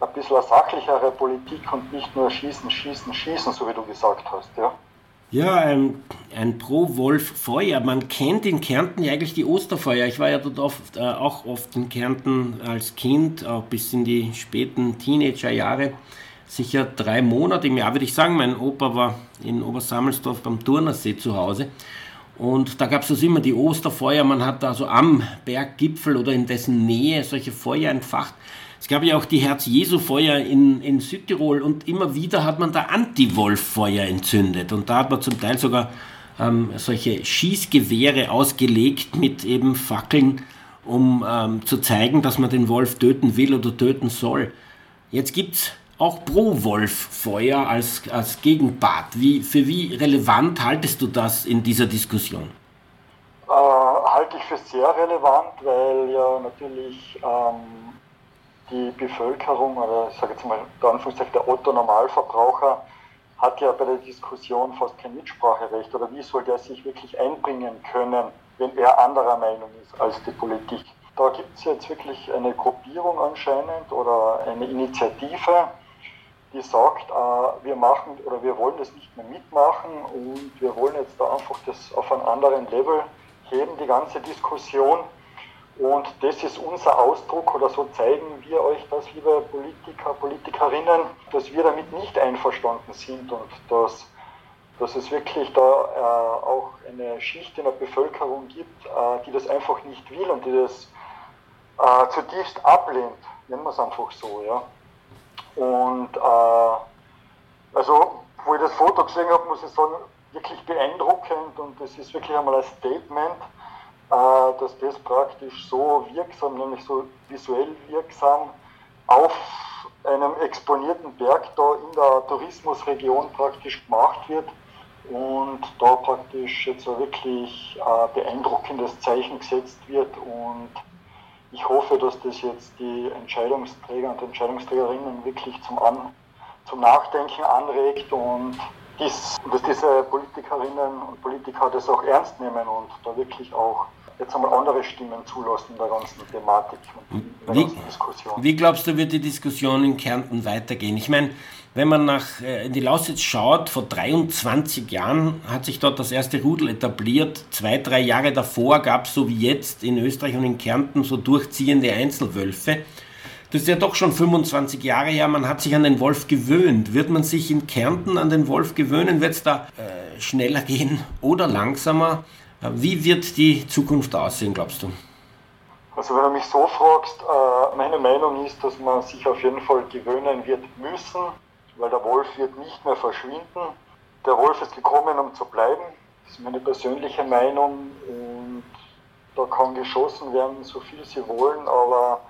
ein bisschen eine sachlichere Politik und nicht nur schießen, schießen, schießen, so wie du gesagt hast. Ja, ja ein, ein Pro-Wolf-Feuer. Man kennt in Kärnten ja eigentlich die Osterfeuer. Ich war ja dort oft, äh, auch oft in Kärnten als Kind, auch bis in die späten Teenagerjahre sicher drei Monate im Jahr, würde ich sagen. Mein Opa war in Obersammelsdorf beim Turnersee zu Hause. Und da gab es also immer die Osterfeuer. Man hat also am Berggipfel oder in dessen Nähe solche Feuer entfacht. Es gab ja auch die Herz-Jesu-Feuer in, in Südtirol und immer wieder hat man da Anti-Wolf-Feuer entzündet. Und da hat man zum Teil sogar ähm, solche Schießgewehre ausgelegt mit eben Fackeln, um ähm, zu zeigen, dass man den Wolf töten will oder töten soll. Jetzt gibt es auch pro Wolf-Feuer als, als Gegenpart. Wie, für wie relevant haltest du das in dieser Diskussion? Äh, halte ich für sehr relevant, weil ja natürlich ähm, die Bevölkerung oder ich sage jetzt mal der Otto Normalverbraucher hat ja bei der Diskussion fast kein Mitspracherecht oder wie soll der sich wirklich einbringen können, wenn er anderer Meinung ist als die Politik. Da gibt es jetzt wirklich eine Gruppierung anscheinend oder eine Initiative, die sagt, äh, wir machen oder wir wollen das nicht mehr mitmachen und wir wollen jetzt da einfach das auf einen anderen Level heben, die ganze Diskussion. Und das ist unser Ausdruck oder so zeigen wir euch das, liebe Politiker, Politikerinnen, dass wir damit nicht einverstanden sind und dass, dass es wirklich da äh, auch eine Schicht in der Bevölkerung gibt, äh, die das einfach nicht will und die das äh, zutiefst ablehnt, nennen wir es einfach so. Ja. Und äh, also, wo ich das Foto gesehen habe, muss ich sagen, wirklich beeindruckend und es ist wirklich einmal ein Statement, äh, dass das praktisch so wirksam, nämlich so visuell wirksam auf einem exponierten Berg da in der Tourismusregion praktisch gemacht wird und da praktisch jetzt wirklich ein beeindruckendes Zeichen gesetzt wird und ich hoffe, dass das jetzt die Entscheidungsträger und Entscheidungsträgerinnen wirklich zum, An zum Nachdenken anregt und dies, dass diese Politikerinnen und Politiker das auch ernst nehmen und da wirklich auch jetzt einmal andere Stimmen zulassen in der ganzen Thematik und der wie, ganzen Diskussion. Wie glaubst du, wird die Diskussion in Kärnten weitergehen? Ich meine, wenn man nach, äh, in die Lausitz schaut, vor 23 Jahren hat sich dort das erste Rudel etabliert. Zwei, drei Jahre davor gab es so wie jetzt in Österreich und in Kärnten so durchziehende Einzelwölfe. Das ist ja doch schon 25 Jahre her, man hat sich an den Wolf gewöhnt. Wird man sich in Kärnten an den Wolf gewöhnen? Wird es da äh, schneller gehen oder langsamer? Äh, wie wird die Zukunft aussehen, glaubst du? Also wenn du mich so fragst, äh, meine Meinung ist, dass man sich auf jeden Fall gewöhnen wird müssen weil der Wolf wird nicht mehr verschwinden. Der Wolf ist gekommen, um zu bleiben. Das ist meine persönliche Meinung und da kann geschossen werden, so viel sie wollen, aber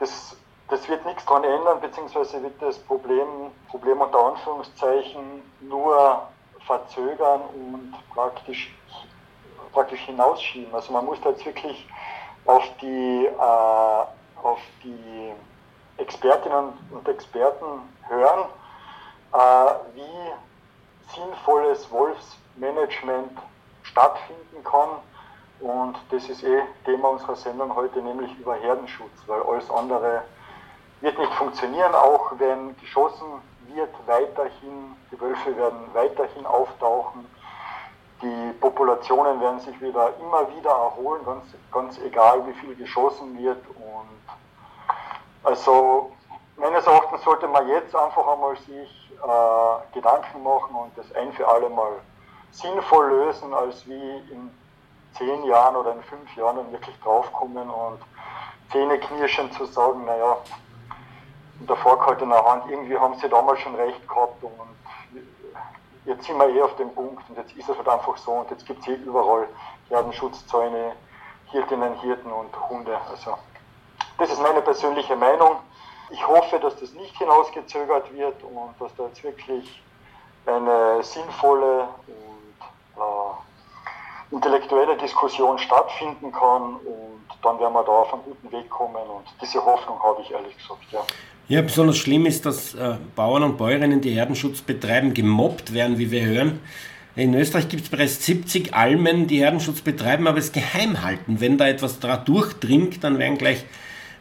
das, das wird nichts daran ändern, beziehungsweise wird das Problem, Problem unter Anführungszeichen nur verzögern und praktisch, praktisch hinausschieben. Also man muss da jetzt wirklich auf die, äh, auf die Expertinnen und Experten hören wie sinnvolles Wolfsmanagement stattfinden kann. Und das ist eh Thema unserer Sendung heute, nämlich über Herdenschutz, weil alles andere wird nicht funktionieren, auch wenn geschossen wird weiterhin, die Wölfe werden weiterhin auftauchen, die Populationen werden sich wieder immer wieder erholen, ganz, ganz egal wie viel geschossen wird. Und also meines Erachtens sollte man jetzt einfach einmal sich äh, Gedanken machen und das ein für alle Mal sinnvoll lösen, als wie in zehn Jahren oder in fünf Jahren dann wirklich draufkommen und Zähneknirschen zu sagen, naja, in der vorgehaltenen Hand, irgendwie haben sie damals schon recht gehabt und jetzt sind wir eh auf dem Punkt und jetzt ist es halt einfach so und jetzt gibt es eh überall Herdenschutzzäune, Hirtinnen, Hirten und Hunde. Also das ist meine persönliche Meinung. Ich hoffe, dass das nicht hinausgezögert wird und dass da jetzt wirklich eine sinnvolle und äh, intellektuelle Diskussion stattfinden kann und dann werden wir da auf einen guten Weg kommen und diese Hoffnung habe ich ehrlich gesagt, ja. Ja, besonders schlimm ist, dass äh, Bauern und Bäuerinnen, die Herdenschutz betreiben, gemobbt werden, wie wir hören. In Österreich gibt es bereits 70 Almen, die Herdenschutz betreiben, aber es geheim halten. Wenn da etwas durchdringt, dann werden gleich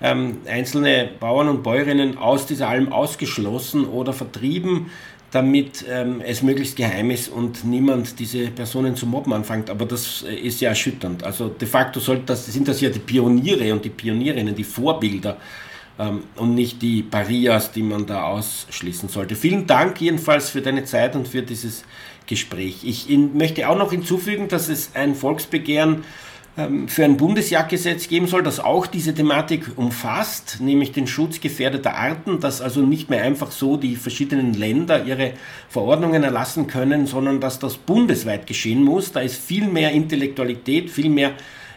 ähm, einzelne Bauern und Bäuerinnen aus dieser Alm ausgeschlossen oder vertrieben, damit ähm, es möglichst geheim ist und niemand diese Personen zu mobben anfängt. Aber das äh, ist ja erschütternd. Also de facto das, sind das ja die Pioniere und die Pionierinnen, die Vorbilder ähm, und nicht die Parias, die man da ausschließen sollte. Vielen Dank jedenfalls für deine Zeit und für dieses Gespräch. Ich in, möchte auch noch hinzufügen, dass es ein Volksbegehren ähm, für ein Bundesjagdgesetz geben soll, das auch diese Thematik umfasst, nämlich den Schutz gefährdeter Arten, dass also nicht mehr einfach so die verschiedenen Länder ihre Verordnungen erlassen können, sondern dass das bundesweit geschehen muss. Da ist viel mehr Intellektualität, viel mehr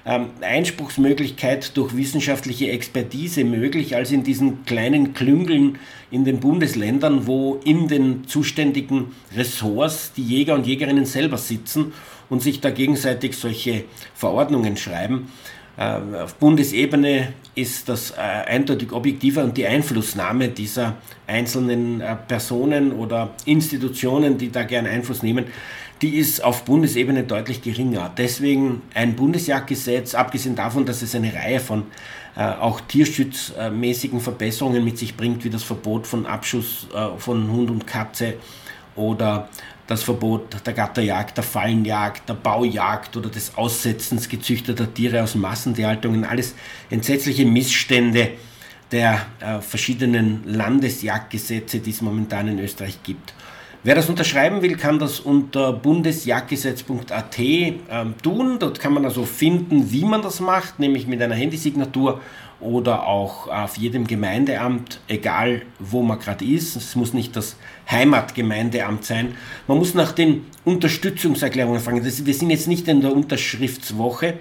ähm, Einspruchsmöglichkeit durch wissenschaftliche Expertise möglich als in diesen kleinen Klüngeln in den Bundesländern, wo in den zuständigen Ressorts die Jäger und Jägerinnen selber sitzen und sich da gegenseitig solche Verordnungen schreiben. Äh, auf Bundesebene ist das äh, eindeutig objektiver und die Einflussnahme dieser einzelnen äh, Personen oder Institutionen, die da gern Einfluss nehmen, die ist auf Bundesebene deutlich geringer. Deswegen ein Bundesjagdgesetz, abgesehen davon, dass es eine Reihe von äh, auch tierschutzmäßigen Verbesserungen mit sich bringt, wie das Verbot von Abschuss äh, von Hund und Katze oder das Verbot der Gatterjagd, der Fallenjagd, der Baujagd oder des Aussetzens gezüchteter Tiere aus Massentierhaltungen, alles entsetzliche Missstände der äh, verschiedenen Landesjagdgesetze, die es momentan in Österreich gibt. Wer das unterschreiben will, kann das unter bundesjagdgesetz.at äh, tun. Dort kann man also finden, wie man das macht, nämlich mit einer Handysignatur oder auch auf jedem Gemeindeamt, egal wo man gerade ist. Es muss nicht das Heimatgemeindeamt sein. Man muss nach den Unterstützungserklärungen fragen. Das, wir sind jetzt nicht in der Unterschriftswoche,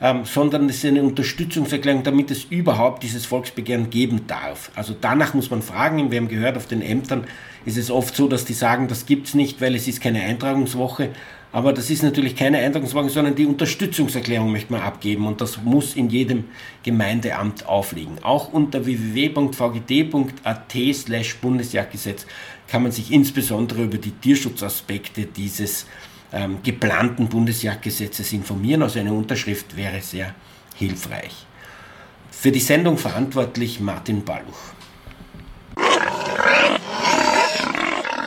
ähm, sondern es ist eine Unterstützungserklärung, damit es überhaupt dieses Volksbegehren geben darf. Also danach muss man fragen. Wir haben gehört, auf den Ämtern ist es oft so, dass die sagen, das gibt es nicht, weil es ist keine Eintragungswoche. Aber das ist natürlich keine Eintragungswoche, sondern die Unterstützungserklärung möchte man abgeben und das muss in jedem Gemeindeamt aufliegen. Auch unter www.vgd.at slash Bundesjagdgesetz kann man sich insbesondere über die Tierschutzaspekte dieses ähm, geplanten Bundesjagdgesetzes informieren. Also eine Unterschrift wäre sehr hilfreich. Für die Sendung verantwortlich Martin Balluch.